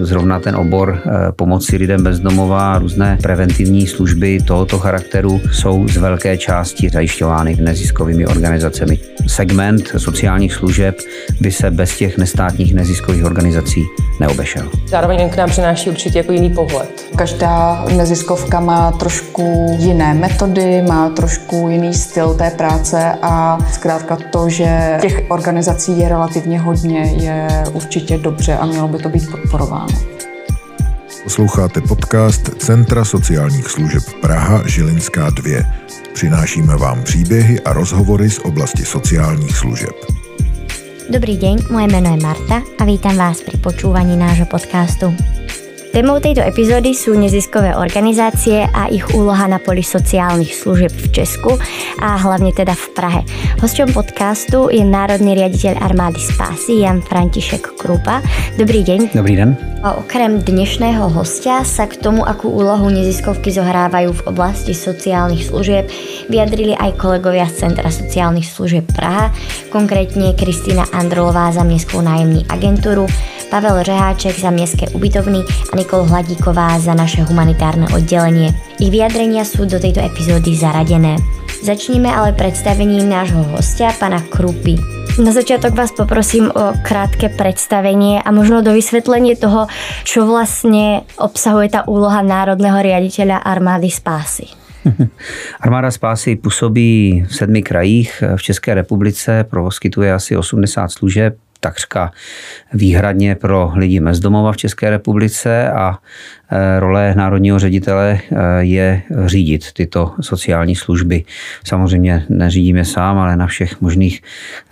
Zrovna ten obor eh, pomoci lidem bezdomová, různé preventivní služby tohoto charakteru jsou z velké části zajišťovány neziskovými organizacemi. Segment sociálních služeb by se bez těch nestátních neziskových organizací neobešel. Zároveň k nám přináší určitě jako jiný pohled. Každá neziskovka má trošku jiné metody, má trošku jiný styl té práce a zkrátka to, že těch organizací je relativně hodně, je určitě dobře a mělo by to být podporováno. Posloucháte podcast Centra sociálních služeb Praha Žilinská 2. Přinášíme vám příběhy a rozhovory z oblasti sociálních služeb. Dobrý deň, moje meno je Marta a vítam vás pri počúvaní nášho podcastu. Témou tejto epizódy sú neziskové organizácie a ich úloha na poli sociálnych služieb v Česku a hlavne teda v Prahe. Hosťom podcastu je národný riaditeľ armády Spásy Jan František Krupa. Dobrý deň. Dobrý den. A okrem dnešného hostia sa k tomu, akú úlohu neziskovky zohrávajú v oblasti sociálnych služieb, vyjadrili aj kolegovia z Centra sociálnych služieb Praha, konkrétne Kristýna Androlová za Městskou nájemní agentúru, Pavel Řeháček za Městské ubytovny a Nikol Hladíková za naše humanitárne oddelenie. Ich vyjadrenia sú do tejto epizódy zaradené. Začníme ale predstavením nášho hostia, pana Krupy. Na začiatok vás poprosím o krátke predstavenie a možno do vysvetlenie toho, čo vlastne obsahuje tá úloha národného riaditeľa armády spásy. Armáda spásy působí v sedmi krajích v České republice, poskytuje asi 80 služeb, takřka výhradně pro lidi bezdomova v České republice a e, role národního ředitele e, je řídit tyto sociální služby. Samozřejmě neřídím je sám, ale na všech možných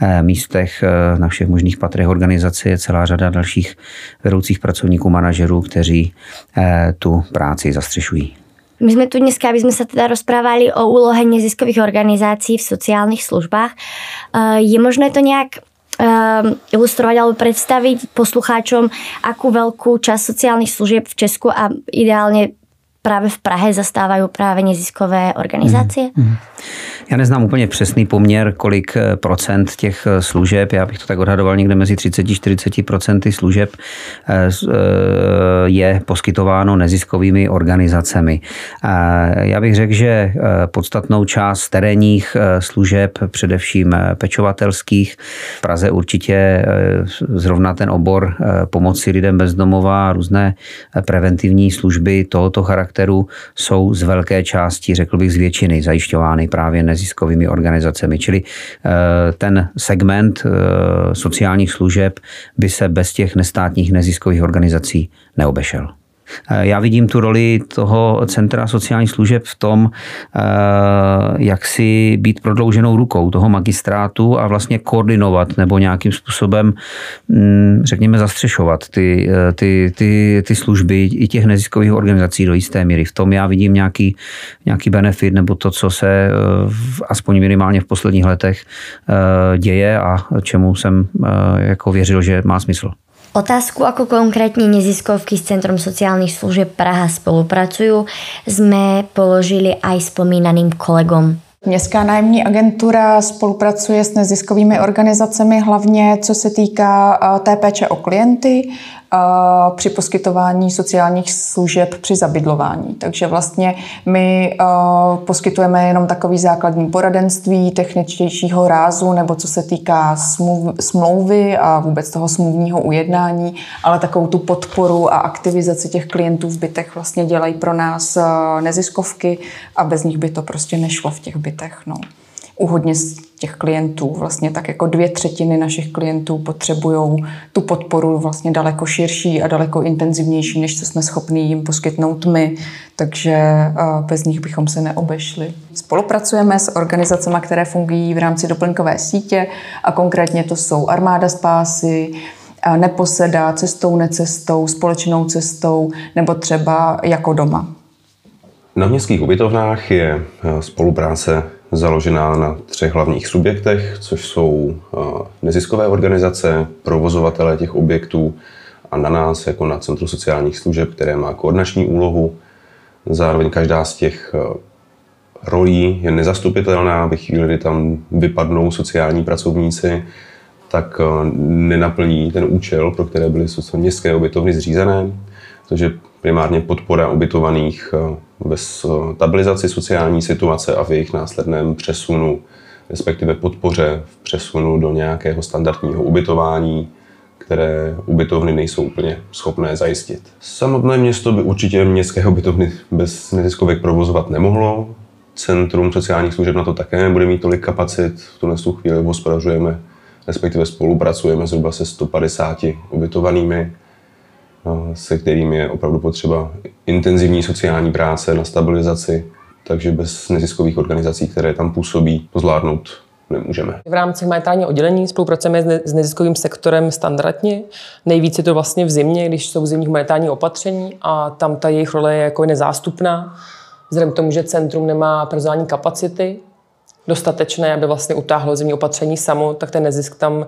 e, místech, na všech možných patrech organizace je celá řada dalších vedoucích pracovníků, manažerů, kteří tu práci zastřešují. My sme tu dneska, aby sme sa teda rozprávali o úlohe neziskových organizácií v sociálnych službách. Je možné to nejak Ehm, ilustrovať alebo predstaviť poslucháčom, akú veľkú časť sociálnych služieb v Česku a ideálne právě v Prahe zastávají právě neziskové organizace? Mm, mm. Já neznám úplně přesný poměr, kolik eh, procent těch eh, služeb, já bych to tak odhadoval někde mezi 30-40 procenty služeb eh, je poskytováno neziskovými organizacemi. Já bych řekl, že podstatnou část terénních služeb, především pečovatelských, v Praze určitě zrovna ten obor pomoci lidem bezdomová, různé preventivní služby tohoto charakteru jsou z velké části, řekl bych z většiny, zajišťovány právě neziskovými organizacemi. Čili eh, ten segment eh, sociálních služeb by se bez těch nestátních neziskových organizací neobešel. Eh, já vidím tu roli toho Centra sociálních služeb v tom, eh, jak si být prodlouženou rukou toho magistrátu a vlastně koordinovat nebo nějakým způsobem, mm, řekněme, zastřešovat ty, eh, ty, ty, ty služby i těch neziskových organizací do jisté míry. V tom já vidím nějaký, nějaký benefit nebo to, co se aspoň minimálně v posledních letech děje a čemu jsem jako věřil, že má smysl. Otázku, ako konkrétne neziskovky s Centrom sociálnych služieb Praha spolupracujú, sme položili aj spomínaným kolegom. Městská nájemní agentura spolupracuje s neziskovými organizacemi hlavně co se týká eh, té péče o klienty, při poskytování sociálních služeb při zabydlování. Takže vlastně my poskytujeme jenom takový základní poradenství techničtějšího rázu nebo co se týká smlouvy a vůbec toho smluvního ujednání, ale takovou tu podporu a aktivizaci těch klientů v bytech vlastně dělají pro nás neziskovky a bez nich by to prostě nešlo v těch bytech. No u hodně z těch klientů. Vlastně tak jako dvě třetiny našich klientů potřebují tu podporu vlastně daleko širší a daleko intenzivnější, než co jsme schopni jim poskytnout my, takže bez nich bychom se neobešli. Spolupracujeme s organizacemi, které fungují v rámci doplňkové sítě a konkrétně to jsou Armáda spásy, Neposeda, cestou, necestou, společnou cestou nebo třeba jako doma. Na městských ubytovnách je spolupráce založená na třech hlavních subjektech, což jsou eh, neziskové organizace, provozovatele těch objektů a na nás jako na Centru sociálních služeb, které má koordinační úlohu. Zároveň každá z těch eh, rolí je nezastupitelná, ve chvíli, kdy tam vypadnou sociální pracovníci, tak eh, nenaplní ten účel, pro které byly městské ubytovny zřízené, takže primárně podpora ubytovaných eh, ve stabilizaci sociální situace a v jejich následném přesunu, respektive podpoře v přesunu do nějakého standardního ubytování, které ubytovny nejsou úplně schopné zajistit. Samotné město by určitě městské ubytovny bez neziskovek provozovat nemohlo. Centrum sociálních služeb na to také nebude mít tolik kapacit. V tuhle chvíli hospodařujeme, respektive spolupracujeme zhruba se 150 ubytovanými, se kterými je opravdu potřeba intenzivní sociální práce na stabilizaci, takže bez neziskových organizací, které tam působí, to zvládnout nemůžeme. V rámci humanitárního oddělení spolupracujeme s neziskovým sektorem standardně. Nejvíce to vlastně v zimě, když jsou zimní humanitární opatření a tam ta jejich role je jako nezástupná. Vzhledem k tomu, že centrum nemá personální kapacity dostatečné, aby vlastně utáhlo zimní opatření samo, tak ten nezisk tam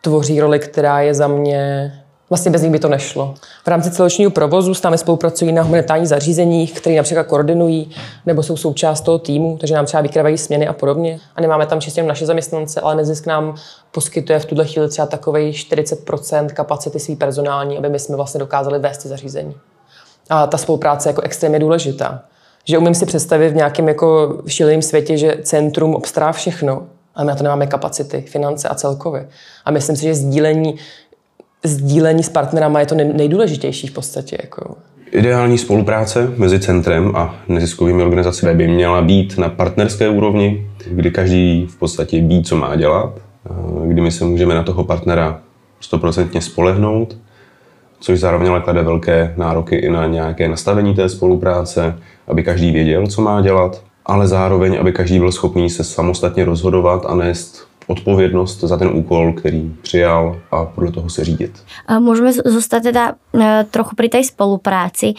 tvoří roli, která je za mě Vlastně bez nich by to nešlo. V rámci celočního provozu s námi spolupracují na humanitárních zařízeních, které například koordinují nebo jsou součást toho týmu, takže nám třeba vykrývají směny a podobně. A nemáme tam čistě naše zaměstnance, ale nezisk nám poskytuje v tuhle chvíli třeba takových 40% kapacity svý personální, aby my jsme vlastně dokázali vést ty zařízení. A ta spolupráce je jako extrémně důležitá. Že umím si představit v nějakém jako šíleném světě, že centrum obstará všechno, ale my na to nemáme kapacity, finance a celkově. A myslím si, že sdílení sdílení s partnerama je to nejdůležitější v podstatě. Jako. Ideální spolupráce mezi centrem a neziskovými organizacemi by měla být na partnerské úrovni, kdy každý v podstatě ví, co má dělat, kdy my se můžeme na toho partnera stoprocentně spolehnout, což zároveň ale klade velké nároky i na nějaké nastavení té spolupráce, aby každý věděl, co má dělat, ale zároveň, aby každý byl schopný se samostatně rozhodovat a nést odpovědnost za ten úkol, který přijal a podle toho se řídit. Můžeme zůstat teda e, trochu při té spolupráci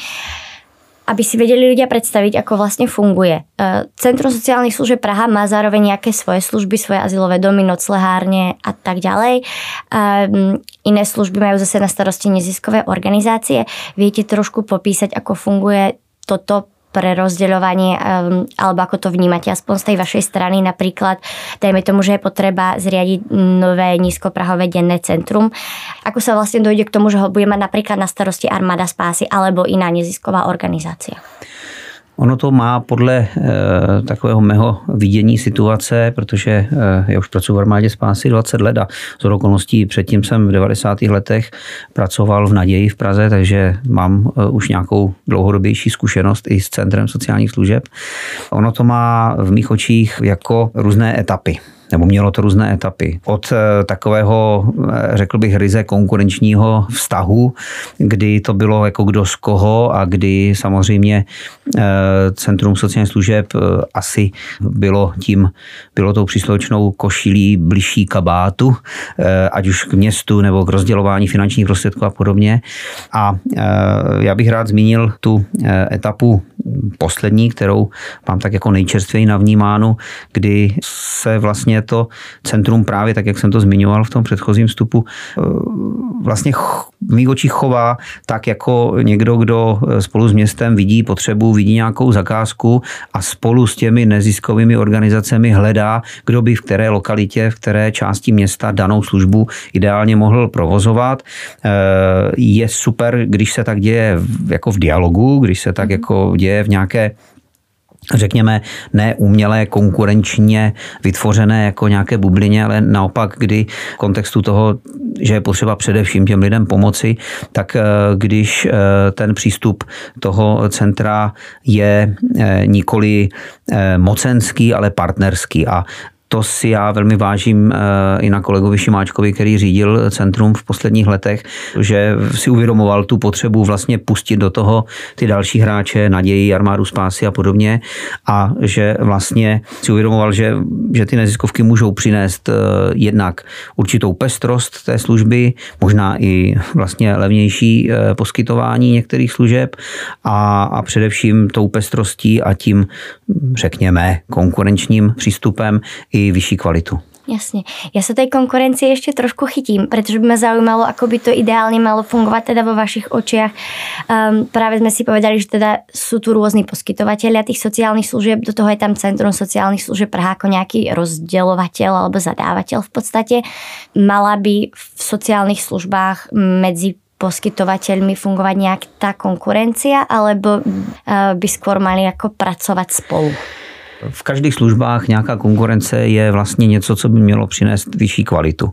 aby si vedeli ľudia predstaviť, ako vlastne funguje. E, Centrum sociálnych služieb Praha má zároveň nejaké svoje služby, svoje azylové domy, noclehárne a tak ďalej. Iné služby majú zase na starosti neziskové organizácie. Viete trošku popísať, ako funguje toto prerozdeľovanie, um, alebo ako to vnímate, aspoň z tej vašej strany napríklad, dajme tomu, že je potreba zriadiť nové nízkoprahové denné centrum. Ako sa vlastne dojde k tomu, že ho bude mať napríklad na starosti armáda spásy alebo iná nezisková organizácia? Ono to má podle e, takového mého vidění situace, protože e, já už pracuji v armádě spásy 20 let a z okolností předtím jsem v 90. letech pracoval v Naději v Praze, takže mám e, už nějakou dlouhodobější zkušenost i s Centrem sociálních služeb. Ono to má v mých očích jako různé etapy nebo mělo to různé etapy. Od eh, takového, eh, řekl bych, ryze konkurenčního vztahu, kdy to bylo jako kdo z koho a kdy samozřejmě eh, Centrum sociálních služeb asi bylo tím, bylo tou příslušnou košilí bližší kabátu, ať už k městu nebo k rozdělování finančních prostředků a podobně. A já bych rád zmínil tu etapu poslední, kterou mám tak jako nejčerstvěji navnímánu, kdy se vlastně to centrum právě, tak jak jsem to zmiňoval v tom předchozím vstupu, eh, vlastně v mých očích chová tak jako někdo, kdo eh, spolu s městem vidí potřebu, vidí nějakou zakázku a spolu s těmi neziskovými organizacemi hledá, kdo by v které lokalitě, v které části města danou službu ideálně mohl provozovat. Eh, je super, když se tak děje jako v dialogu, když se tak mhm. jako děje v nějaké řekněme, ne umělé, konkurenčně vytvořené jako nějaké bublině, ale naopak, kdy v kontextu toho, že je potřeba především těm lidem pomoci, tak eh, když eh, ten přístup toho centra je eh, nikoli mocenský, ale partnerský. A to si já velmi vážím eh, i na kolegovi Šimáčkovi, který řídil centrum v posledních letech, že si uvědomoval tu potřebu vlastně pustit do toho ty další hráče, naději, armádu spásy a podobně. A že vlastně si uvědomoval, že, že ty neziskovky můžou přinést eh, jednak určitou pestrost té služby, možná i vlastně levnější eh, poskytování některých služeb a, a především tou pestrostí a tím, řekněme, konkurenčním přístupem i vyšší kvalitu. Jasne. Ja sa tej konkurencie ešte trošku chytím, pretože by ma zaujímalo, ako by to ideálne malo fungovať teda vo vašich očiach. Um, práve sme si povedali, že teda sú tu rôzni poskytovateľia tých sociálnych služieb, do toho je tam Centrum sociálnych služieb Praha ako nejaký rozdeľovateľ alebo zadávateľ v podstate. Mala by v sociálnych službách medzi poskytovateľmi fungovať nejak tá konkurencia, alebo uh, by skôr mali ako pracovať spolu? V každých službách nějaká konkurence je vlastně něco, co by mělo přinést vyšší kvalitu.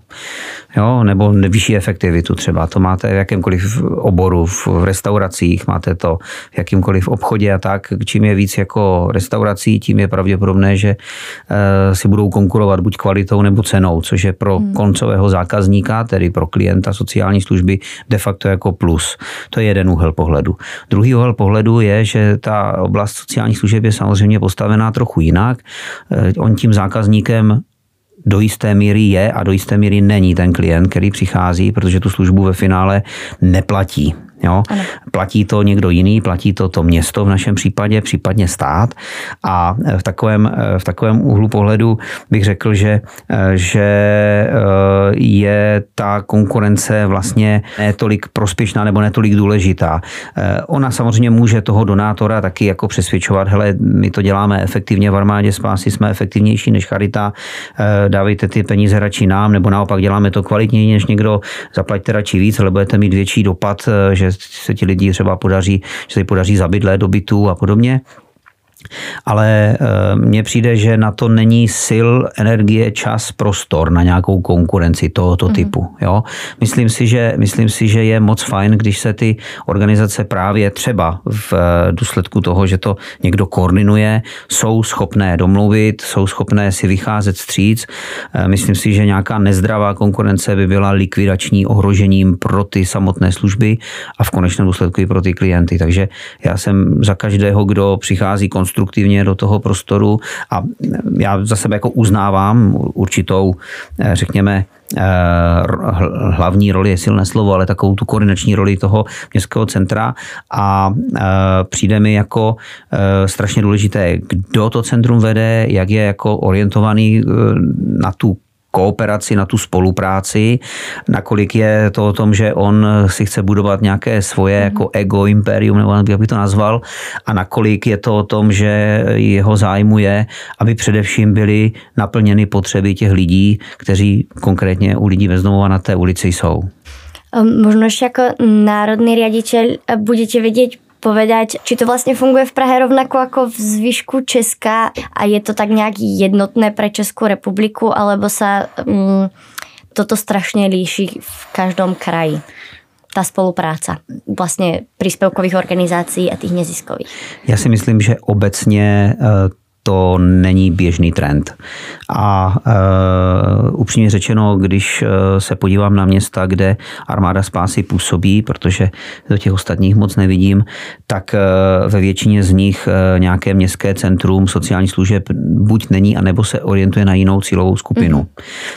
Jo? Nebo vyšší efektivitu třeba. To máte v jakémkoliv oboru, v restauracích, máte to v jakýmkoliv obchodě a tak. Čím je víc jako restaurací, tím je pravděpodobné, že eh, si budou konkurovat buď kvalitou nebo cenou, což je pro hmm. koncového zákazníka, tedy pro klienta sociální služby, de facto jako plus. To je jeden úhel pohledu. Druhý úhel pohledu je, že ta oblast sociálních služeb je samozřejmě postavená trochu jinak. Eh, on tím zákazníkem do jisté míry je a do jisté míry není ten klient, který přichází, protože tu službu ve finále neplatí. Jo? Platí to někdo jiný, platí to to město v našem případě, případně stát. A v takovém, v takovém úhlu pohledu bych řekl, že, že eh, je ta konkurence vlastně netolik prospěšná nebo netolik důležitá. Eh, ona samozřejmě může toho donátora taky jako přesvědčovat, hele, my to děláme efektivně v armádě spásy, jsme efektivnější než charita, eh, dávejte ty peníze radši nám, nebo naopak děláme to kvalitněji než někdo, zaplaťte radši víc, ale budete mít větší dopad, že se ti lidi třeba podaří, že se podaří zabydlet do bytu a podobně ale eh, mně přijde, že na to není sil, energie, čas, prostor na nějakou konkurenci tohoto mm. typu. Jo? Myslím, si, že, myslím si, že je moc fajn, když se ty organizace právě třeba v eh, důsledku toho, že to někdo koordinuje, jsou schopné domluvit, jsou schopné si vycházet stříc. Eh, myslím si, že nějaká nezdravá konkurence by byla likvidační ohrožením pro ty samotné služby a v konečném důsledku i pro ty klienty. Takže já jsem za každého, kdo přichází konstruktivně konstruktivně do toho prostoru a já za sebe jako uznávám určitou, eh, řekněme, eh, hlavní roli je silné slovo, ale takovou tu koordinační roli toho městského centra. A eh, přijde mi jako strašně důležité, kdo to centrum vede, jak je jako orientovaný na tu kooperaci, na tu spolupráci, nakolik je to o tom, že on si chce budovat nějaké svoje mm. jako ego imperium, nebo jak by to nazval, a nakolik je to o tom, že jeho zájmu je, aby především byly naplněny potřeby těch lidí, kteří konkrétně u lidí ve na té ulici jsou. Možno ještě jako národný riaditeľ budete vědět povedať, či to vlastne funguje v Prahe rovnako ako v zvyšku Česka a je to tak nejak jednotné pre Českú republiku, alebo sa um, toto strašne líši v každom kraji ta spolupráca vlastně příspěvkových organizací a těch neziskových? Já si myslím, že obecně eh, to není běžný trend. A uh, upřímně řečeno, když e, se podívám na města, kde armáda spásy působí, protože do těch ostatních moc nevidím, tak uh, ve většině z nich uh, nějaké městské centrum sociálních služeb buď není, anebo se orientuje na jinou cílovou skupinu. Mm.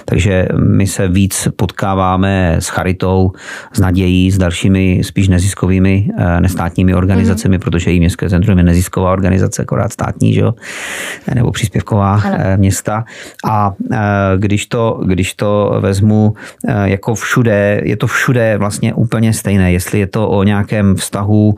Takže my se víc potkáváme s charitou, s nadějí, s dalšími spíš neziskovými nestátními organizacemi, mm. protože i městské centrum je nezisková organizace, akorát státní, že jo? Nebo příspěvková ano. Eh, města. A eh, když to, když to vezmu eh, jako všude, je to všude vlastně úplně stejné. Jestli je to o nějakém vztahu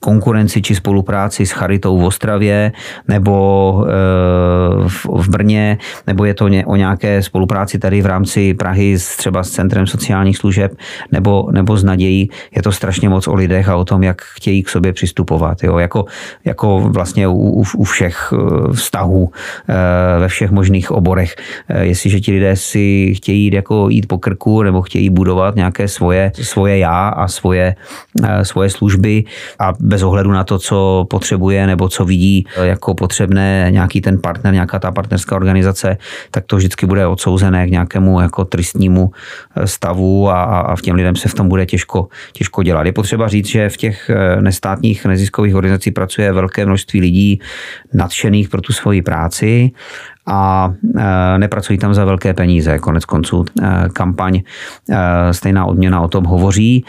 konkurenci či spolupráci s Charitou v Ostravě nebo eh, v Brně, nebo je to o nějaké spolupráci tady v rámci Prahy s třeba s Centrem sociálních služeb nebo, nebo s nadějí. Je to strašně moc o lidech a o tom, jak chtějí k sobě přistupovat. Jo? Jako, jako vlastně u, u všech eh, vztahů eh, ve všech možných oborech. Jestliže ti lidé si chtějí jít, jako jít po krku nebo chtějí budovat nějaké svoje, svoje já a svoje, svoje služby a bez ohledu na to, co potřebuje nebo co vidí jako potřebné nějaký ten partner, nějaká ta partnerská organizace, tak to vždycky bude odsouzené k nějakému jako tristnímu eh, stavu a, a v těm lidem se v tom bude těžko, těžko dělat. Je potřeba říct, že v těch eh, nestátních neziskových organizacích pracuje velké množství lidí nadšených pro tu svoji práci a nepracují tam za velké peníze. Konec konců kampaň stejná odměna o tom hovoří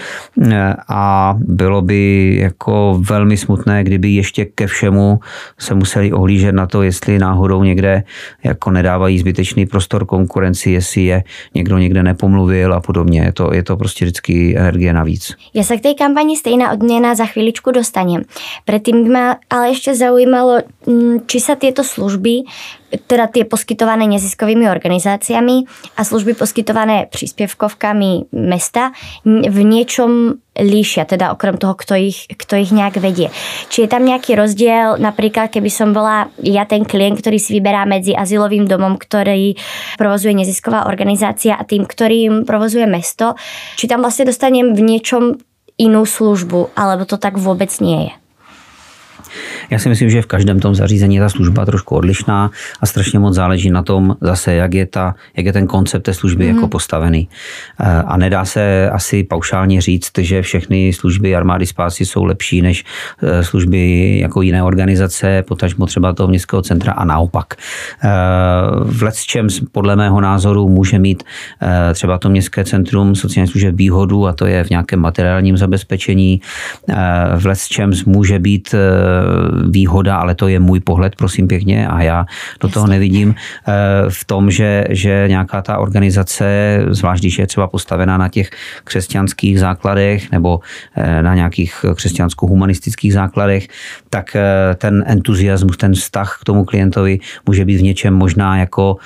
a bylo by jako velmi smutné, kdyby ještě ke všemu se museli ohlížet na to, jestli náhodou někde jako nedávají zbytečný prostor konkurenci, jestli je někdo někde nepomluvil a podobně. Je to, je to prostě vždycky energie navíc. Já se k té kampani stejná odměna za chvíličku dostanem. Předtím by mě ale ještě zaujímalo, mm, či se tyto služby teda tie poskytované neziskovými organizáciami a služby poskytované príspevkovkami mesta v niečom líšia, teda okrem toho, kto ich, kto ich nejak vedie. Či je tam nejaký rozdiel, napríklad keby som bola ja ten klient, ktorý si vyberá medzi azylovým domom, ktorý provozuje nezisková organizácia a tým, ktorým provozuje mesto, či tam vlastne dostanem v niečom inú službu, alebo to tak vôbec nie je. Já si myslím, že v každém tom zařízení je ta služba trošku odlišná a strašně moc záleží na tom zase, jak je, ta, jak je ten koncept té služby mm. jako mhm. postavený. Eh, a nedá se asi paušálně říct, že všechny služby armády spásy jsou lepší než eh, služby jako jiné organizace, potažmo třeba toho městského centra a naopak. Eh, v let čem podle mého názoru může mít třeba to městské centrum sociální služeb výhodu a to je v nějakém materiálním zabezpečení. V let čem může být výhoda, ale to je můj pohled, prosím pěkně, a já do toho nevidím eh, v tom, že, že nějaká ta organizace, zvlášť když je třeba postavená na těch křesťanských základech nebo eh, na nějakých křesťansko-humanistických základech, tak eh, ten entuziasmus, ten vztah k tomu klientovi může být v něčem možná jako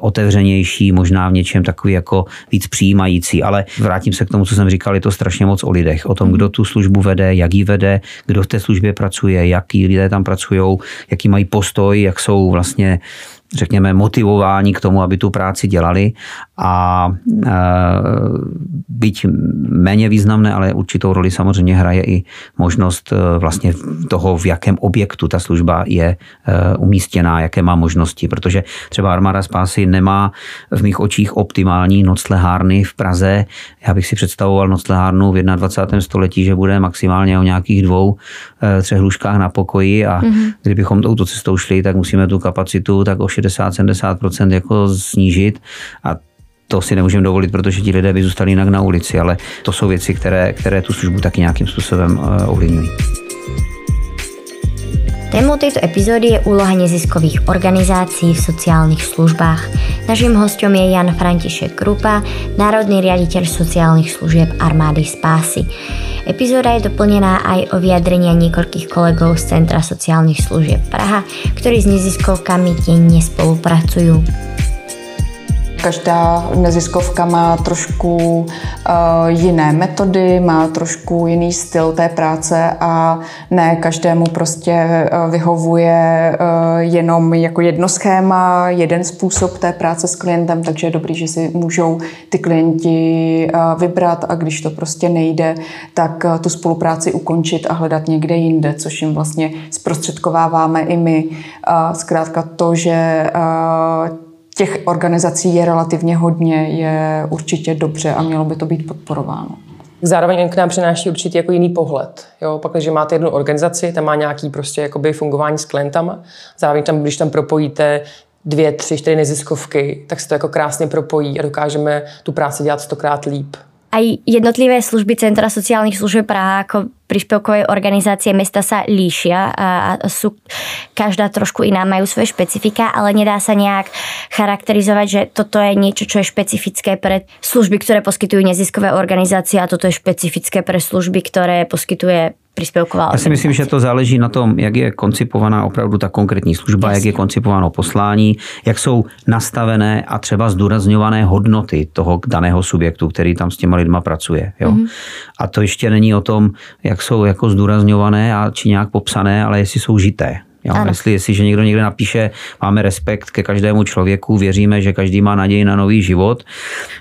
otevřenější, možná v něčem takový jako víc přijímající, ale vrátím se k tomu, co jsem říkal, je to strašně moc o lidech, o tom, kdo tu službu vede, jak ji vede, kdo v té službě pracuje, jaký lidé tam pracují, jaký mají postoj, jak jsou vlastně řekněme, motivování k tomu, aby tu práci dělali a e, byť méně významné, ale určitou roli samozřejmě hraje i možnost e, vlastně toho, v jakém objektu ta služba je e, umístěná, jaké má možnosti, protože třeba Armáda spásy nemá v mých očích optimální noclehárny v Praze. Já bych si představoval noclehárnu v 21. století, že bude maximálně o nějakých dvou, třech lůžkách na pokoji a mm-hmm. kdybychom touto cestou šli, tak musíme tu kapacitu tak o 60-70% jako snížit a to si nemůžeme dovolit, protože ti lidé by zůstali jinak na ulici, ale to jsou věci, které, které tu službu taky nějakým způsobem eh, ovlivňují. Témou této epizody je úloha neziskových organizací v sociálních službách. Naším hostem je Jan František Krupa, národný riaditeľ sociálnych služieb armády Spásy. Epizoda je doplnená aj o vyjadrenia niekoľkých kolegov z Centra sociálnych služieb Praha, ktorí s neziskovkami denne spolupracujú. Každá neziskovka má trošku uh, jiné metody, má trošku jiný styl té práce a ne každému prostě uh, vyhovuje uh, jenom jako jedno schéma, jeden způsob té práce s klientem, takže je dobrý, že si můžou ty klienti vybrat a když to prostě nejde, tak tu spolupráci ukončit a hledat někde jinde, což jim vlastně zprostředkováváme i my. Zkrátka to, že těch organizací je relativně hodně, je určitě dobře a mělo by to být podporováno. Zároveň k nám přináší určitě jako jiný pohled. Jo? Pak, když máte jednu organizaci, tam má nějaký prostě jakoby fungování s klientama, zároveň tam, když tam propojíte dvě, tři, čtyři neziskovky, tak se to jako krásně propojí a dokážeme tu práci dělat stokrát líp. Aj jednotlivé služby Centra sociálnych služieb Praha ako príspevkové organizácie mesta sa líšia a sú každá trošku iná, majú svoje špecifika, ale nedá sa nejak charakterizovať, že toto je niečo, čo je špecifické pre služby, ktoré poskytujú neziskové organizácie a toto je špecifické pre služby, ktoré poskytuje příspěvková Já si myslím, že to záleží na tom, jak je koncipovaná opravdu ta konkrétní služba, Jasně. jak je koncipováno poslání, jak jsou nastavené a třeba zdůrazňované hodnoty toho daného subjektu, který tam s těma lidma pracuje. Jo? Mm-hmm. A to ještě není o tom, jak jsou jako zdůrazňované a či nějak popsané, ale jestli jsou žité. Jo? Ano. Jestli, jestliže někdo někde napíše, máme respekt ke každému člověku, věříme, že každý má naději na nový život,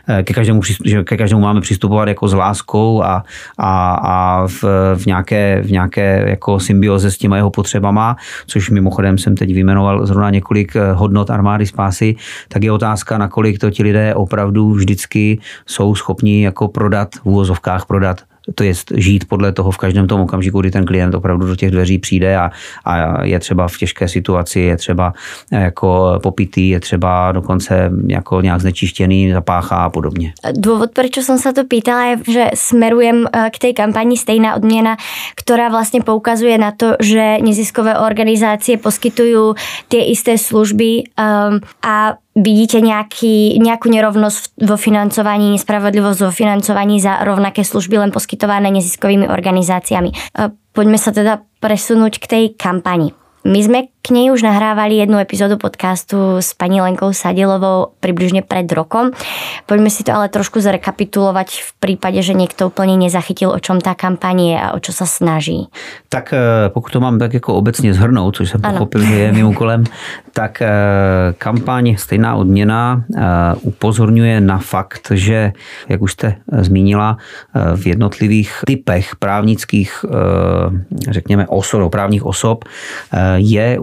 eh, ke každému, že ke každému máme přistupovat jako s láskou a, a, a v, v, nějaké, v nějaké jako symbioze s těma jeho potřebama, což mimochodem jsem teď vyjmenoval zrovna několik eh, hodnot armády spásy, tak je otázka, nakolik to ti lidé opravdu vždycky jsou schopni jako prodat v úvozovkách prodat to je žít podle toho v každém tom okamžiku, kdy ten klient opravdu do těch dveří přijde a, a je třeba v těžké situaci, je třeba jako popitý, je třeba dokonce jako nějak znečištěný, zapáchá a podobně. Důvod, proč jsem se to pýtala, je, že smerujem eh, k té kampani Stejná odměna, která vlastně poukazuje na to, že neziskové organizácie poskytují ty isté služby um, a vidíte nějaký, nějakou nerovnost vo financování, nespravodlivosť vo financování za rovnaké služby len poskytované neziskovými organizáciami. Eh, Poďme sa teda presunúť k tej kampani. My sme k nej už nahrávali jednu epizódu podcastu s paní Lenkou Sadilovou približne pred rokom. Poďme si to ale trošku zrekapitulovať v prípade, že niekto úplne nezachytil, o čom tá kampaň je a o čo sa snaží. Tak eh, pokud to mám tak jako obecně zhrnout, což jsem pochopil, že je mým úkolem, tak eh, kampaň Stejná odměna eh, upozorňuje na fakt, že, jak už jste zmínila, v jednotlivých typech právnických, řekněme, osob, právních osob je eh,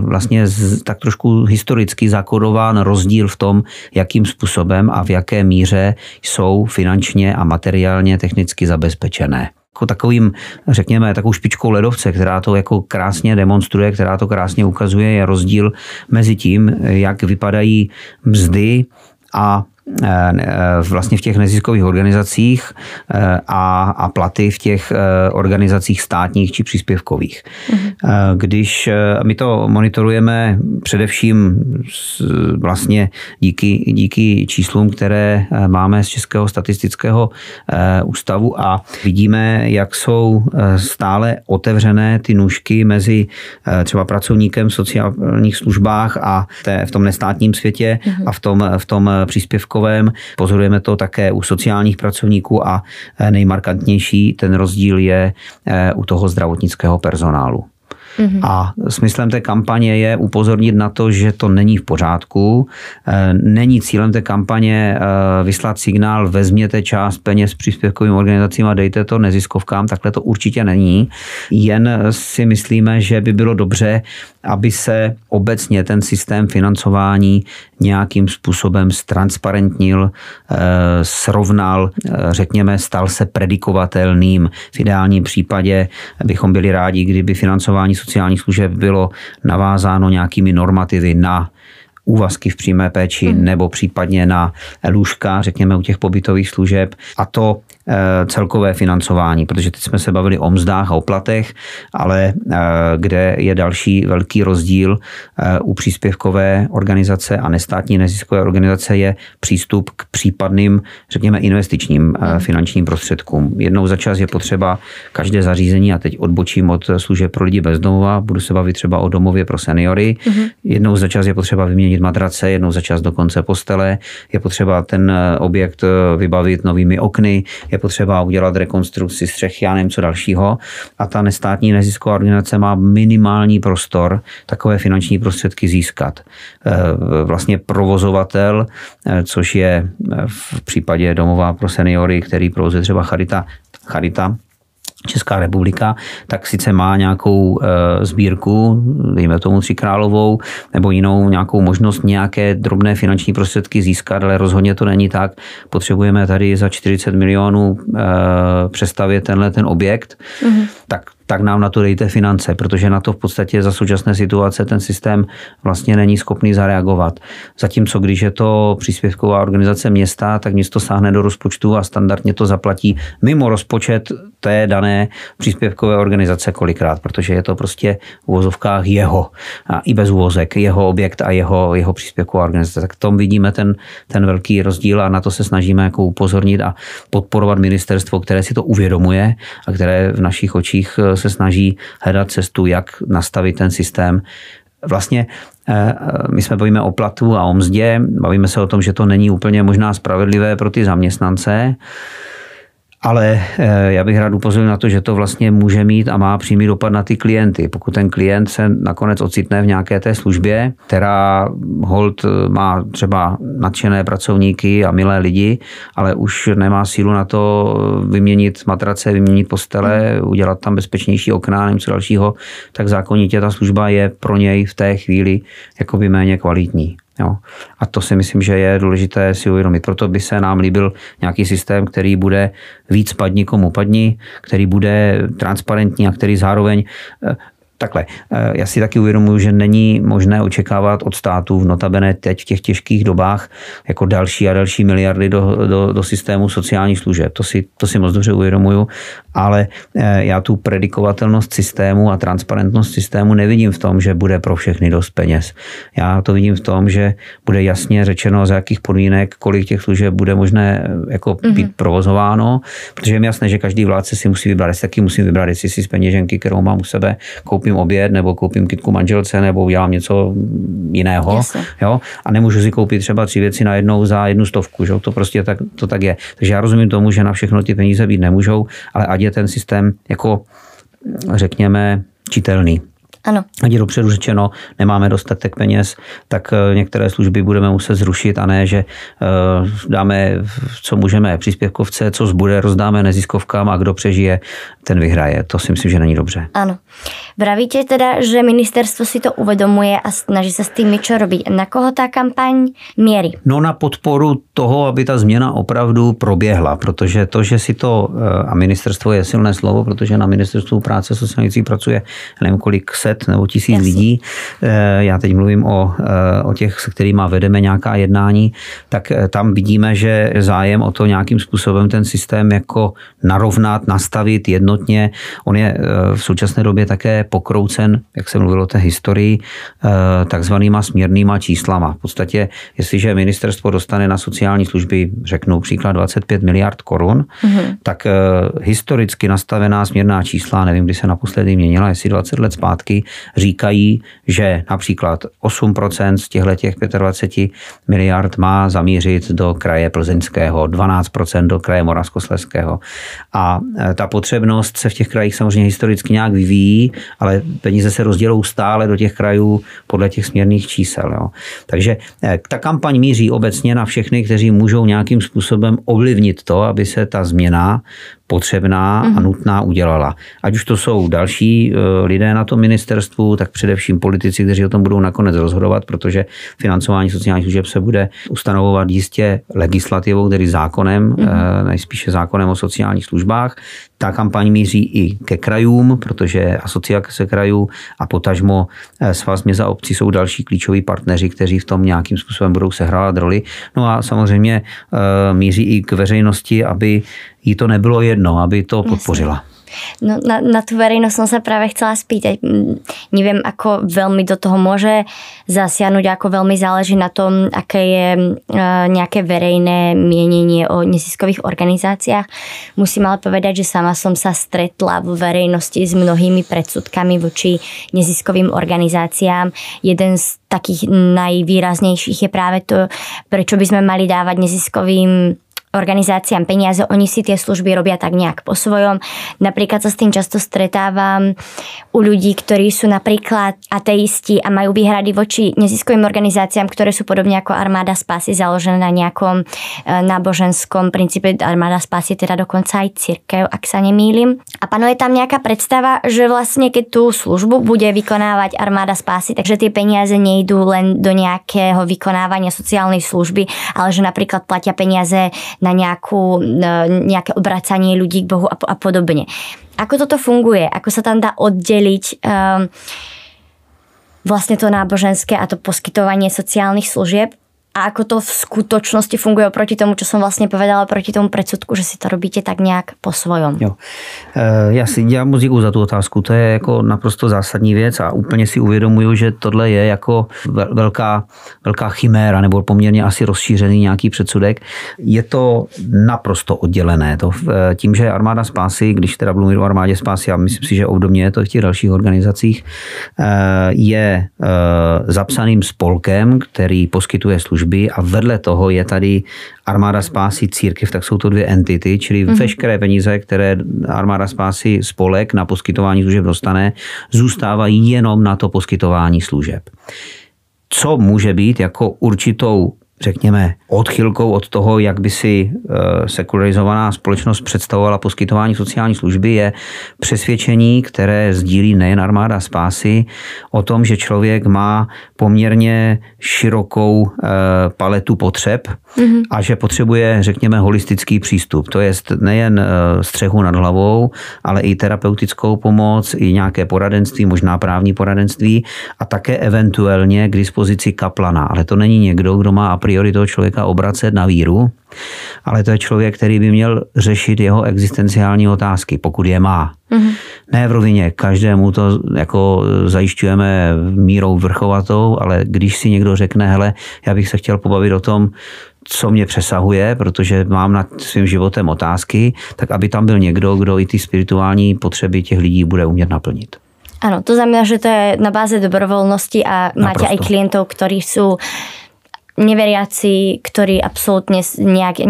vlastně tak trošku historicky zakodován rozdíl v tom, jakým způsobem a v jaké míře jsou finančně a materiálně technicky zabezpečené jako takovým, řekněme, takovou špičkou ledovce, která to jako krásně demonstruje, která to krásně ukazuje, je rozdíl mezi tím, jak vypadají mzdy a vlastně v těch neziskových organizacích eh, a, a platy v těch eh, organizacích státních či příspěvkových. Mhm. Když my to monitorujeme především vlastně díky, díky číslům, které máme z Českého statistického ústavu a vidíme, jak jsou stále otevřené ty nůžky mezi třeba pracovníkem v sociálních službách a v tom nestátním světě mhm. a v tom, v tom příspěvku takovém. Pozorujeme to také u sociálních pracovníků a eh, nejmarkantnější ten rozdíl je eh, u toho zdravotnického personálu. Mm-hmm. A smyslem té kampaně je upozornit na to, že to není v pořádku. Eh, není cílem té kampaně vyslat signál, vezměte část peněz příspěvkovým organizacím a dejte to neziskovkám, takhle to určitě není. Jen si myslíme, že by bylo dobře, aby se obecně ten systém financování nějakým způsobem ztransparentnil, eh, srovnal, eh, řekněme, stal se predikovatelným. V ideálním případě bychom byli rádi, kdyby financování sociálních služeb bylo navázáno nějakými normativy na úvazky v přímé péči hmm. nebo případně na lůžka, řekněme u těch pobytových služeb. A to celkové financování, protože teď jsme se bavili o mzdách a o platech, ale eh, kde je další velký rozdíl eh, u příspěvkové organizace a nestátní neziskové organizace je přístup k případným, řekněme, investičním hmm. finančním prostředkům. Jednou za čas je potřeba každé zařízení, a teď odbočím od služeb pro lidi bezdomova, budu se bavit třeba o domově pro seniory. Hmm. Jednou za čas je potřeba vyměnit matrace, jednou za čas dokonce postele, je potřeba ten objekt vybavit novými okny, je je potřeba udělat rekonstrukci střechy, já nevím co dalšího. A ta nestátní nezisková organizace má minimální prostor takové finanční prostředky získat. E, vlastně provozovatel, e, což je e, v případě domova pro seniory, který provozuje třeba Charita, Charita Česká republika, tak sice má nějakou e, sbírku, dejme tomu tři královou, nebo jinou nějakou možnost nějaké drobné finanční prostředky získat, ale rozhodně to není tak. Potřebujeme tady za 40 milionů e, přestavět tenhle ten objekt, mm-hmm. tak tak nám na to dejte finance, protože na to v podstatě za současné situace ten systém vlastně není schopný zareagovat. Zatímco když je to příspěvková organizace města, tak město sáhne do rozpočtu a standardně to zaplatí mimo rozpočet té dané příspěvkové organizace kolikrát, protože je to prostě v uvozovkách jeho a i bez uvozek, jeho objekt a jeho, jeho příspěvková organizace. Tak v tom vidíme ten, ten velký rozdíl a na to se snažíme jako upozornit a podporovat ministerstvo, které si to uvědomuje a které v našich očích se snaží hledat cestu, jak nastavit ten systém. Vlastně eh, my jsme bavíme o platu a o mzdě, bavíme se o tom, že to není úplně možná spravedlivé pro ty zaměstnance, ale eh, já bych rád upozornil na to, že to vlastně může mít a má přímý dopad na ty klienty. Pokud ten klient se nakonec ocitne v nějaké té službě, která hold eh, má třeba nadšené pracovníky a milé lidi, ale už nemá sílu na to vyměnit matrace, vyměnit postele, udělat tam bezpečnější okna, něco dalšího, tak zákonitě ta služba je pro něj v té chvíli jakoby méně kvalitní. Jo. A to si myslím, že je důležité si uvědomit. Proto by se nám líbil nějaký systém, který bude víc padni komu padni, který bude transparentní a který zároveň Takhle, eh, já si taky uvědomuji, že není možné očekávat od států, notabene teď v těch těžkých dobách, jako další a další miliardy do, do, do systému sociálních služeb. To si, to si moc dobře uvědomuju, ale eh, já tu predikovatelnost systému a transparentnost systému nevidím v tom, že bude pro všechny dost peněz. Já to vidím v tom, že bude jasně řečeno, za jakých podmínek, kolik těch služeb bude možné eh, jako mm-hmm. být provozováno, protože je mi jasné, že každý vládce si musí vybrat, jestli taky musím vybrat, jestli si z peněženky, kterou mám u sebe, koupit koupím oběd, nebo koupím kitku manželce, nebo udělám něco jiného. Jo? A nemůžu si koupit třeba tři věci najednou za jednu stovku. Že? To prostě tak, to tak je. Takže já rozumím tomu, že na všechno ty peníze být nemůžou, ale ať je ten systém jako řekněme čitelný. Ano. Ať je dopředu řečeno, nemáme dostatek peněz, tak eh, některé služby budeme muset zrušit a ne, že eh, dáme, co můžeme, příspěvkovce, co zbude, rozdáme neziskovkám a kdo přežije, ten vyhraje. To si myslím, že není dobře. Ano. Vravíte teda, že ministerstvo si to uvedomuje a snaží se s tím čo robiť. Na koho ta kampaň měří? No na podporu toho, aby ta změna opravdu proběhla, protože to, že si to, eh, a ministerstvo je silné slovo, protože na ministerstvu práce sociálních pracuje nevím kolik set nebo tisíc Jasně. lidí, eh, já teď mluvím o, eh, o těch, se kterými vedeme nějaká jednání, tak tam vidíme, že zájem o to nějakým způsobem ten systém jako narovnat, nastavit jednotně. On je v současné době také pokroucen, jak jsem mluvil o té historii, takzvanýma směrnýma číslama. V podstatě, jestliže ministerstvo dostane na sociální služby, řeknu příklad 25 miliard korun, mm-hmm. tak historicky nastavená směrná čísla, nevím, kdy se naposledy měnila, jestli 20 let zpátky, říkají, že například 8% z těchto těch 25 miliard má zamířit do kraje plzeňského, 12% do kraje moravskosleského. A e, ta potřebnost se v těch krajích samozřejmě historicky nějak vyvíjí, ale peníze se rozdělou stále do těch krajů podle těch směrných čísel. Jo. Takže e, ta kampaň míří obecně na všechny, kteří můžou nějakým způsobem ovlivnit to, aby se ta změna potřebná a mhm. nutná udělala. Ať už to jsou další e, lidé na tom ministerstvu, tak především politici, kteří o tom budou nakonec rozhodovat, protože financování sociálních služeb se bude ustanovovat jistě legislativou, tedy zákonem, mm-hmm. nejspíše zákonem o sociálních službách. Ta kampaň míří i ke krajům, protože asociace krajů a potažmo e, svaz měst a obcí jsou další klíčoví partneři, kteří v tom nějakým způsobem budou sehrávat roli. No a samozřejmě míří i k veřejnosti, aby jí to nebylo jedno, aby to podpořila. No, na, na tú verejnosť som sa práve chcela spýtať. Neviem, ako veľmi do toho môže zasiahnuť, ako veľmi záleží na tom, aké je e, nejaké verejné mienenie o neziskových organizáciách. Musím ale povedať, že sama som sa stretla v verejnosti s mnohými predsudkami voči neziskovým organizáciám. Jeden z takých najvýraznejších je práve to, prečo by sme mali dávať neziskovým organizáciám peniaze, oni si tie služby robia tak nejak po svojom. Napríklad sa s tým často stretávam u ľudí, ktorí sú napríklad ateisti a majú výhrady voči neziskovým organizáciám, ktoré sú podobne ako Armáda spásy založené na nejakom e, náboženskom princípe. Armáda spásy teda dokonca aj církev, ak sa nemýlim. A panuje tam nejaká predstava, že vlastne keď tú službu bude vykonávať Armáda spásy, takže tie peniaze nejdú len do nejakého vykonávania sociálnej služby, ale že napríklad platia peniaze na nejakú, nejaké obracanie ľudí k Bohu a, a podobne. Ako toto funguje? Ako sa tam dá oddeliť um, vlastne to náboženské a to poskytovanie sociálnych služieb a ako to v skutočnosti funguje oproti tomu, čo som vlastně povedala, proti tomu predsudku, že si to robíte tak nějak po svojom. Jo. E, já si dělám muziku za tu otázku, to je jako naprosto zásadní věc a úplně si uvědomuju, že tohle je jako velká, velká chiméra nebo poměrně asi rozšířený nějaký předsudek. Je to naprosto oddělené. To, e, tím, že armáda spásy, když teda mluvím o armádě spásy, a myslím si, že obdobně je to v těch dalších organizacích, e, je zapsaným spolkem, který poskytuje služby služby a vedle toho je tady armáda spásy církev, tak jsou to dvě entity, čili mm-hmm. veškeré peníze, které armáda spásy spolek na poskytování služeb dostane, zůstávají jenom na to poskytování služeb. Co může být jako určitou řekněme, odchylkou od toho, jak by si eh, sekularizovaná společnost představovala poskytování sociální služby, je přesvědčení, které sdílí nejen armáda spásy, o tom, že člověk má poměrně širokou eh, paletu potřeb mm-hmm. a že potřebuje, řekněme, holistický přístup. To je nejen eh, střechu nad hlavou, ale i terapeutickou pomoc, i nějaké poradenství, možná právní poradenství a také eventuálně k dispozici kaplana. Ale to není někdo, kdo má priori toho člověka obracet na víru, ale to je člověk, který by měl řešit jeho existenciální otázky, pokud je má. Mm-hmm. Ne v rovině, každému to jako zajišťujeme mírou vrchovatou, ale když si někdo řekne, hele, já bych se chtěl pobavit o tom, co mě přesahuje, protože mám nad svým životem otázky, tak aby tam byl někdo, kdo i ty spirituální potřeby těch lidí bude umět naplnit. Ano, to znamená, že to je na báze dobrovolnosti a máte Naprosto. aj klientov, ktorí sú neveriaci, ktorí absolútne nejak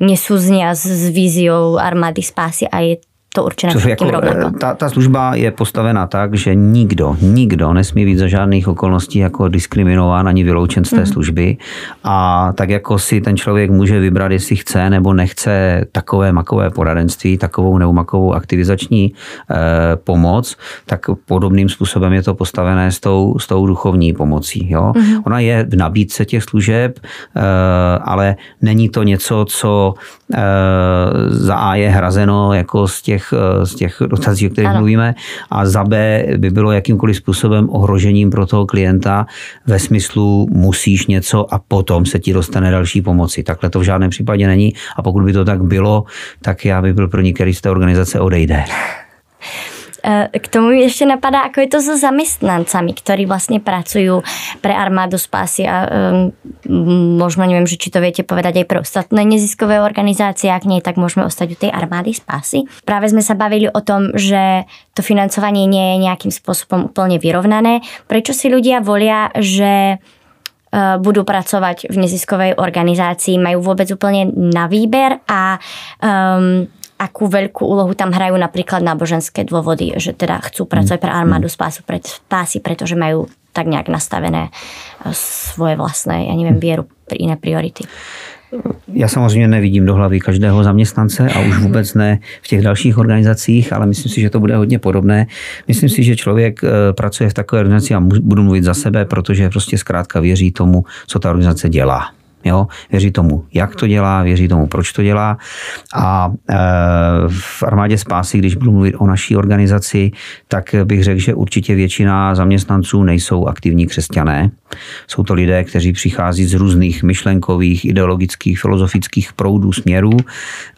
nesúznia s, víziou armády spásy a je to určené Což jako, rovnako. Ta, ta služba je postavena tak, že nikdo, nikdo nesmí být za žádných okolností jako diskriminován ani vyloučen z té mm. služby. A tak jako si ten člověk může vybrat, jestli chce nebo nechce takové makové poradenství, takovou neumakovou aktivizační eh, pomoc, tak podobným způsobem je to postavené s tou, s tou duchovní pomocí. Jo? Mm. Ona je v nabídce těch služeb, eh, ale není to něco, co eh, za A je hrazeno jako z těch těch, eh, z těch dotazí, o kterých ano. mluvíme, a za B by bylo jakýmkoliv způsobem ohrožením pro toho klienta ve smyslu musíš něco a potom se ti dostane další pomoci. Takhle to v žádném případě není a pokud by to tak bylo, tak já bych byl první, který z té organizace odejde. Eh, k tomu mi ešte napadá, ako je to so zamestnancami, ktorí vlastne pracujú pre armádu spásy a um, možno neviem, že či to viete povedať aj pre ostatné neziskové organizácie, ak nie, tak môžeme ostať u tej armády spásy. Práve sme sa bavili o tom, že to financovanie nie je nejakým spôsobom úplne vyrovnané. Prečo si ľudia volia, že eh, budú pracovať v neziskovej organizácii, majú vôbec úplne na výber a um, akú veľkú úlohu tam hrajú napríklad náboženské dôvody, že teda chcú pracovať pre armádu mm. spásu, pre spásy, pretože majú tak nejak nastavené e, svoje vlastné, ja neviem, vieru, iné priority. Já samozřejmě nevidím do hlavy každého zaměstnance a už vůbec ne v těch dalších organizacích, ale myslím si, že to bude hodně podobné. Myslím si, že člověk e, pracuje v takové organizaci a budu mluvit za sebe, protože prostě zkrátka věří tomu, co ta organizace dělá. Jo? Věří tomu, jak to dělá, věří tomu, proč to dělá. A e, v armádě spásy, když budu mluvit o naší organizaci, tak bych řekl, že určitě většina zaměstnanců nejsou aktivní křesťané. Jsou to lidé, kteří přichází z různých myšlenkových, ideologických, filozofických proudů, směrů,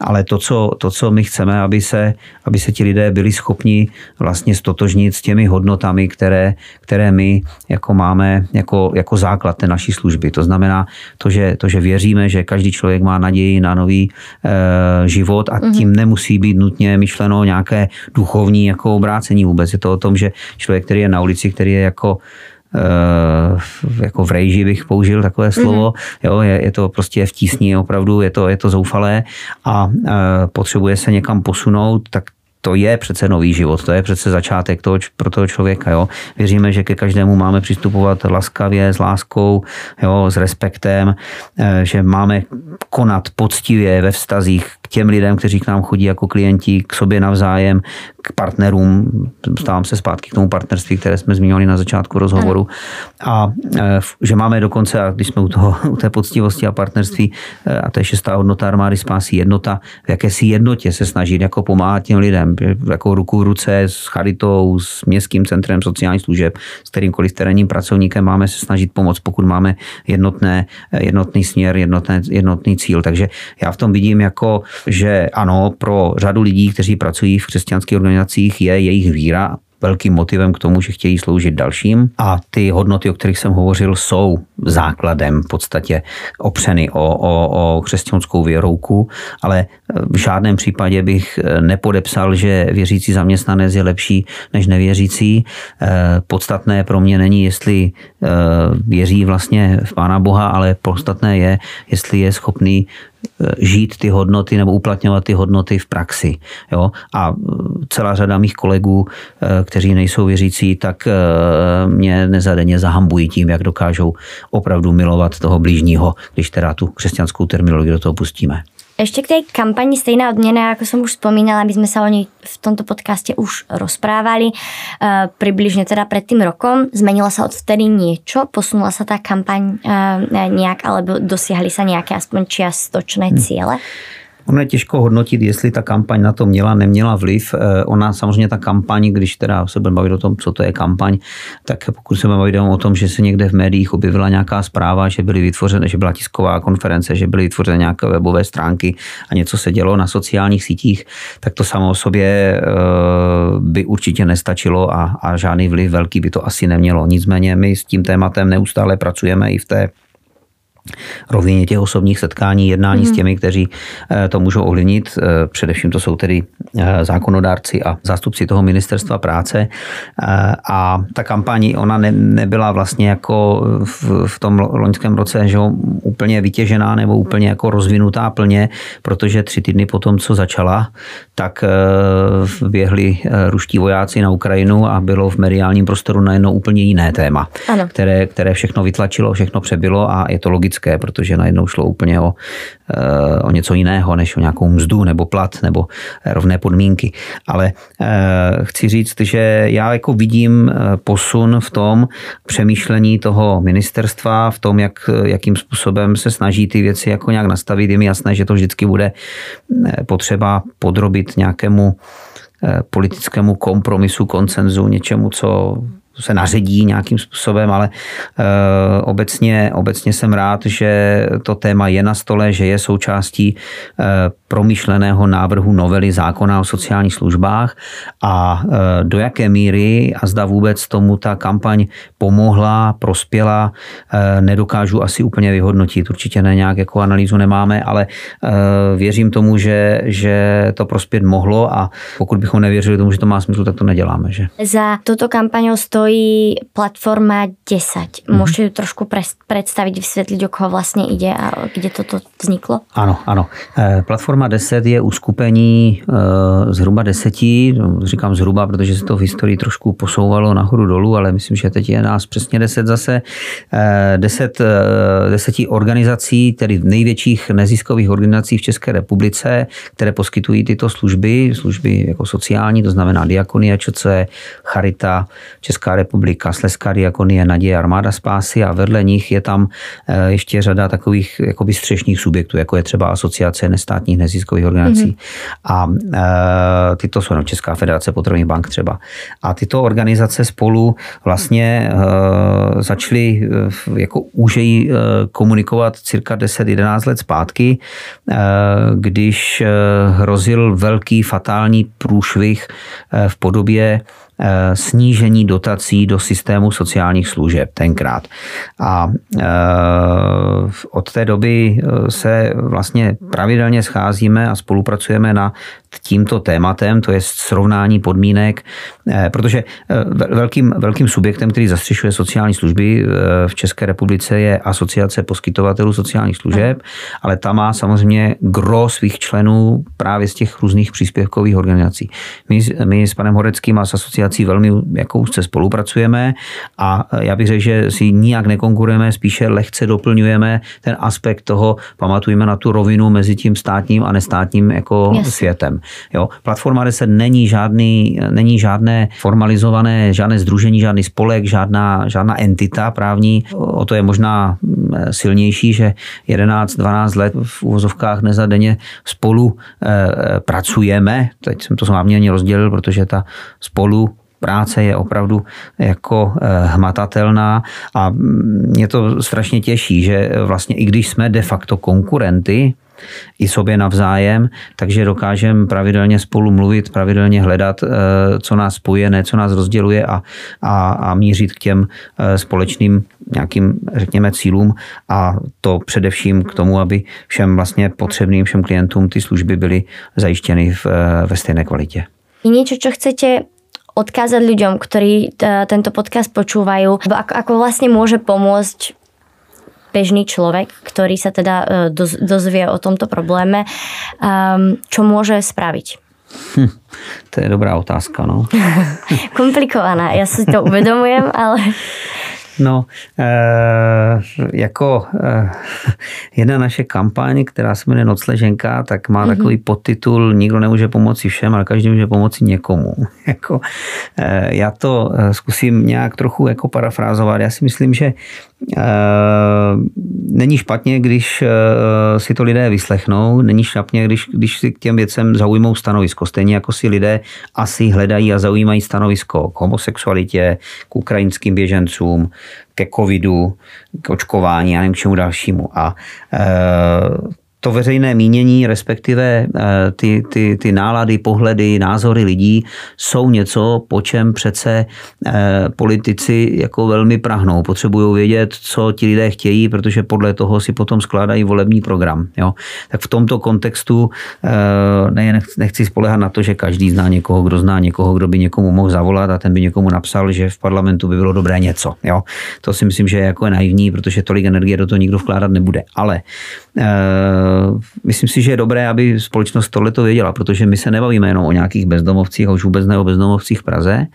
ale to, co, to, co my chceme, aby se, aby se ti lidé byli schopni vlastně stotožnit s těmi hodnotami, které, které my jako máme jako, jako základ té naší služby. To znamená to, že to, že věříme, že každý člověk má naději na nový e, život a tím mm-hmm. nemusí být nutně myšleno nějaké duchovní jako obrácení vůbec. Je to o tom, že člověk, který je na ulici, který je jako e, jako v rejži bych použil takové slovo, mm-hmm. jo, je, je to prostě v tísni opravdu, je to, je to zoufalé a e, potřebuje se někam posunout, tak to je přece nový život, to je přece začátek toho, pro toho člověka. Jo. Věříme, že ke každému máme přistupovat laskavě, s láskou, jo, s respektem, eh, že máme konat poctivě ve vztazích k těm lidem, kteří k nám chodí jako klienti, k sobě navzájem, k partnerům. Stávám se zpátky k tomu partnerství, které jsme zmínili na začátku rozhovoru. A eh, že máme dokonce, a když jsme u, toho, u té poctivosti a partnerství, eh, a to je šestá hodnota armády spásí jednota, v jakési jednotě se snažit jako pomáhat těm lidem jako ruku v ruce s Charitou, s Městským centrem sociálních služeb, s kterýmkoliv terénním pracovníkem máme se snažit pomoct, pokud máme jednotné, jednotný směr, jednotné, jednotný cíl. Takže já v tom vidím jako, že ano, pro řadu lidí, kteří pracují v křesťanských organizacích, je jejich víra velkým motivem k tomu, že chtějí sloužit dalším. A ty hodnoty, o kterých jsem hovořil, jsou základem v podstatě opřeny o, o, o křesťanskou věrouku, ale v žádném případě bych nepodepsal, že věřící zaměstnanec je lepší než nevěřící. Eh, podstatné pro mě není, jestli eh, věří vlastně v Pána Boha, ale podstatné je, jestli je schopný žít ty hodnoty nebo uplatňovat ty hodnoty v praxi. Jo? A celá řada mých kolegů, eh, kteří nejsou věřící, tak mě nezadeně zahambují tím, jak dokážou opravdu milovat toho blížního, když teda tu křesťanskou terminologii do toho pustíme. Ešte k tej kampani Stejná odmena, ako som už spomínala, my sme sa o nej v tomto podcaste už rozprávali. E, približne teda pred tým rokom. Zmenila sa odvtedy niečo? Posunula sa tá kampaň e, nejak, alebo dosiahli sa nejaké aspoň čiastočné ciele? Hmm. Ono je těžko hodnotit, jestli ta kampaň na to měla, neměla vliv. Eh, ona samozřejmě ta kampaň, když teda se budeme bavit o tom, co to je kampaň, tak pokud se bavit o tom, že se někde v médiích objevila nějaká zpráva, že byly vytvořeny, že byla tisková konference, že byly vytvořeny nějaké webové stránky a něco se dělo na sociálních sítích, tak to samo o sobě eh, by určitě nestačilo a, a žádný vliv velký by to asi nemělo. Nicméně my s tím tématem neustále pracujeme i v té rovině těch osobních setkání, jednání mm. s mhm. těmi, kteří eh, to můžou ovlivnit. Eh, především to jsou tedy eh, zákonodárci a zástupci toho ministerstva práce. A ta kampaň, ona ne, nebyla vlastně jako v, v tom loňském roce že úplně vytěžená nebo úplně jako rozvinutá plně, protože tři týdny po tom, co začala, tak běhli ruští vojáci na Ukrajinu a bylo v mediálním prostoru najednou úplně jiné téma, ano. Které, které všechno vytlačilo, všechno přebylo a je to logické logické, protože najednou šlo úplně o, eh, o něco jiného, než o nějakou mzdu nebo plat nebo rovné podmínky. Ale eh, chci říct, že já jako vidím eh, posun v tom přemýšlení toho ministerstva, v tom, jak, jakým způsobem se snaží ty věci jako nějak nastavit. Je mi jasné, že to vždycky bude potřeba podrobit nějakému politickému kompromisu, koncenzu, něčemu, co se naředí nějakým způsobem, ale e, obecně, obecně jsem rád, že to téma je na stole, že je součástí e, promyšleného návrhu novely zákona o sociálních službách a e, do jaké míry a zda vůbec tomu ta kampaň pomohla, prospěla, e, nedokážu asi úplně vyhodnotit. Určitě ne nějak jako analýzu nemáme, ale e, věřím tomu, že, že to prospět mohlo a pokud bychom nevěřili tomu, že to má smysl, tak to neděláme. Že? Za tuto kampaň stojí platforma 10. Mhm. Môžete ju trošku predstaviť, vysvetliť, o koho vlastne ide a kde toto vzniklo? Ano, ano. E, platforma 10 je uskupení e, zhruba deseti, říkám zhruba, protože se to v historii trošku posouvalo nahoru dolů, ale myslím, že teď je nás přesně deset zase. E, deset, deseti organizací, tedy největších neziskových organizací v České republice, které poskytují tyto služby, služby jako sociální, to znamená Diakonia, ČC, Charita, Česká republika, Sleská diakonie, Naděje, Armáda spásy a vedle nich je tam eh, ještě řada takových jakoby střešních subjektů, jako je třeba Asociace nestátních neziskových organizací. Mm-hmm. A e, tyto jsou no, Česká federace potravních bank třeba. A tyto organizace spolu vlastně e, začaly jako úžeji e, komunikovat cirka 10-11 let zpátky, e, když hrozil velký fatální průšvih v podobě snížení dotací do systému sociálních služeb tenkrát. A eh, od té doby eh, se vlastně pravidelně scházíme a spolupracujeme na tímto tématem, to je srovnání podmínek, protože velkým, velkým subjektem, který zastřešuje sociální služby v České republice je Asociace poskytovatelů sociálních služeb, ale ta má samozřejmě gro svých členů právě z těch různých příspěvkových organizací. My, my s panem Horeckým a s asociací organizací velmi jako úzce spolupracujeme a já bych řekl, že si nijak nekonkurujeme, spíše lehce doplňujeme ten aspekt toho, pamatujeme na tu rovinu mezi tím státním a nestátním jako yes. světem. Jo? Platforma 10 není, žádný, není žádné formalizované, žádné združení, žádný spolek, žádná, žádná entita právní. O to je možná mm, silnější, že 11-12 let v uvozovkách nezadenně spolu e, pracujeme. Teď jsem to s vámi rozdělil, protože ta spolu práce je opravdu jako eh, hmatatelná a mě to strašně těší, že vlastně i když jsme de facto konkurenty, i sobě navzájem, takže dokážeme pravidelně spolu mluvit, pravidelně hledat, eh, co nás spojuje, ne co nás rozděluje a, a, a mířit k těm eh, společným nějakým, řekněme, cílům a to především k tomu, aby všem vlastně potřebným, všem klientům ty služby byly zajištěny v, ve stejné kvalitě. Je niečo, čo chcete odkázať ľuďom, ktorí t- tento podcast počúvajú, ako, ako vlastne môže pomôcť bežný človek, ktorý sa teda e, doz, dozvie o tomto probléme, um, čo môže spraviť? Hm, to je dobrá otázka, no. Komplikovaná, já si to uvědomujem, ale... No, e, jako e, jedna naše kampaň, která se jmenuje Nocleženka, tak má mm-hmm. takový podtitul Nikdo nemůže pomoci všem, ale každý může pomoci někomu. jako, e, já to zkusím nějak trochu jako parafrázovat. Já si myslím, že není špatně, když si to lidé vyslechnou, není špatně, když, když si k těm věcem zaujmou stanovisko. Stejně jako si lidé asi hledají a zaujímají stanovisko k homosexualitě, k ukrajinským běžencům, ke covidu, k očkování a nevím k čemu dalšímu. A e, to veřejné mínění, respektive eh, ty, ty, ty nálady, pohledy, názory lidí jsou něco, po čem přece eh, politici jako velmi prahnou. Potřebují vědět, co ti lidé chtějí, protože podle toho si potom skládají volební program. Jo? Tak v tomto kontextu eh, ne, nechci spolehat na to, že každý zná někoho, kdo zná někoho, kdo by někomu mohl zavolat a ten by někomu napsal, že v parlamentu by bylo dobré něco. Jo? To si myslím, že je jako naivní, protože tolik energie do toho nikdo vkládat nebude. Ale myslím si, že je dobré, aby společnost tohleto věděla, protože my se nebavíme jenom o nějakých bezdomovcích, a už vůbec ne o bezdomovcích v Praze,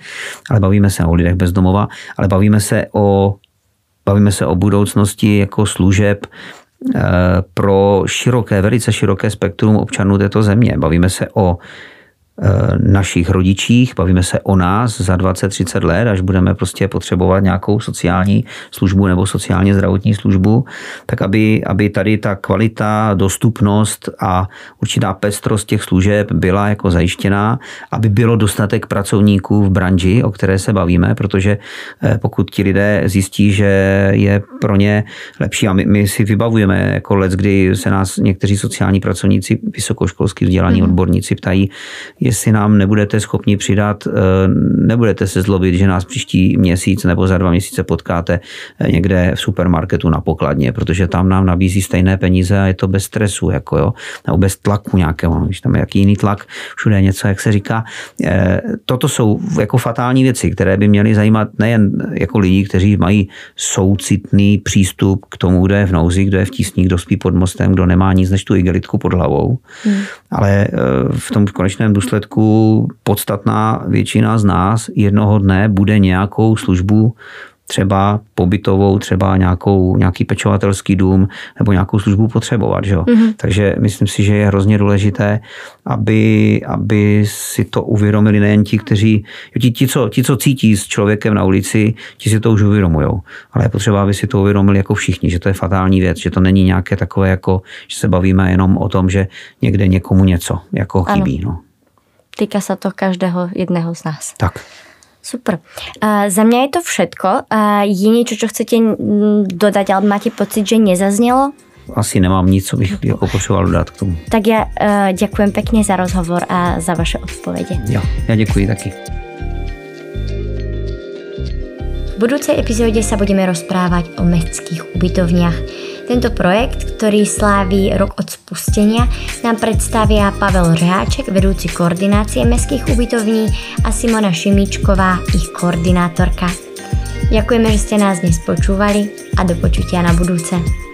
ale bavíme se o lidech bezdomova, ale bavíme se o, bavíme se o budoucnosti jako služeb eh, pro široké, velice široké spektrum občanů této země. Bavíme se o Eh, našich rodičích, bavíme se o nás za 20-30 let, až budeme prostě potřebovat nějakou sociální službu nebo sociálně zdravotní službu, tak aby, aby tady ta kvalita, dostupnost a určitá pestrost těch služeb byla jako zajištěná, aby bylo dostatek pracovníků v branži, o které se bavíme, protože eh, pokud ti lidé zjistí, že je pro ně lepší a my, my si vybavujeme jako let, kdy se nás někteří sociální pracovníci, vysokoškolský vzdělaní mm-hmm. odborníci ptají, jestli nám nebudete schopni přidat, eh, nebudete se zlobit, že nás příští měsíc nebo za dva měsíce potkáte eh, někde v supermarketu na pokladně, protože tam nám nabízí stejné peníze a je to bez stresu, jako jo, nebo bez tlaku nějakého, když tam je jaký jiný tlak, všude něco, jak se říká. Eh, toto jsou jako fatální věci, které by měly zajímat nejen jako lidi, kteří mají soucitný přístup k tomu, kdo je v nouzi, kdo je v tísní, kdo spí pod mostem, kdo nemá nic než tu igelitku pod hlavou, hmm. ale v tom konečném důsledku důsledku podstatná většina z nás jednoho dne bude nějakou službu třeba pobytovou, třeba nějakou, nějaký pečovatelský dům nebo nějakou službu potřebovat. Že? Mm-hmm. Takže myslím si, že je hrozně důležité, aby, aby si to uvědomili nejen ti, kteří, ti, ti, co, ti, co cítí s člověkem na ulici, ti si to už uvědomují. Ale je potřeba, aby si to uvědomili jako všichni, že to je fatální věc, že to není nějaké takové, jako, že se bavíme jenom o tom, že někde někomu něco jako chybí. No. Týka sa to každého jedného z nás. Tak. Super. Uh, za mňa je to všetko. Uh, je niečo, čo chcete dodať, alebo máte pocit, že nezaznělo? Asi nemám nic, co bych jako potřeboval dodat k tomu. Tak já uh, děkujem pekne za rozhovor a za vaše odpovede. Jo, já děkuji taky. V budúcej epizóde sa budeme rozprávať o mestských ubytovniach. Tento projekt, ktorý sláví rok od spustenia, nám predstavia Pavel Řeháček, vedúci koordinácie mestských ubytovní a Simona Šimíčková, ich koordinátorka. Ďakujeme, že ste nás dnes počúvali a do počutia na budúce.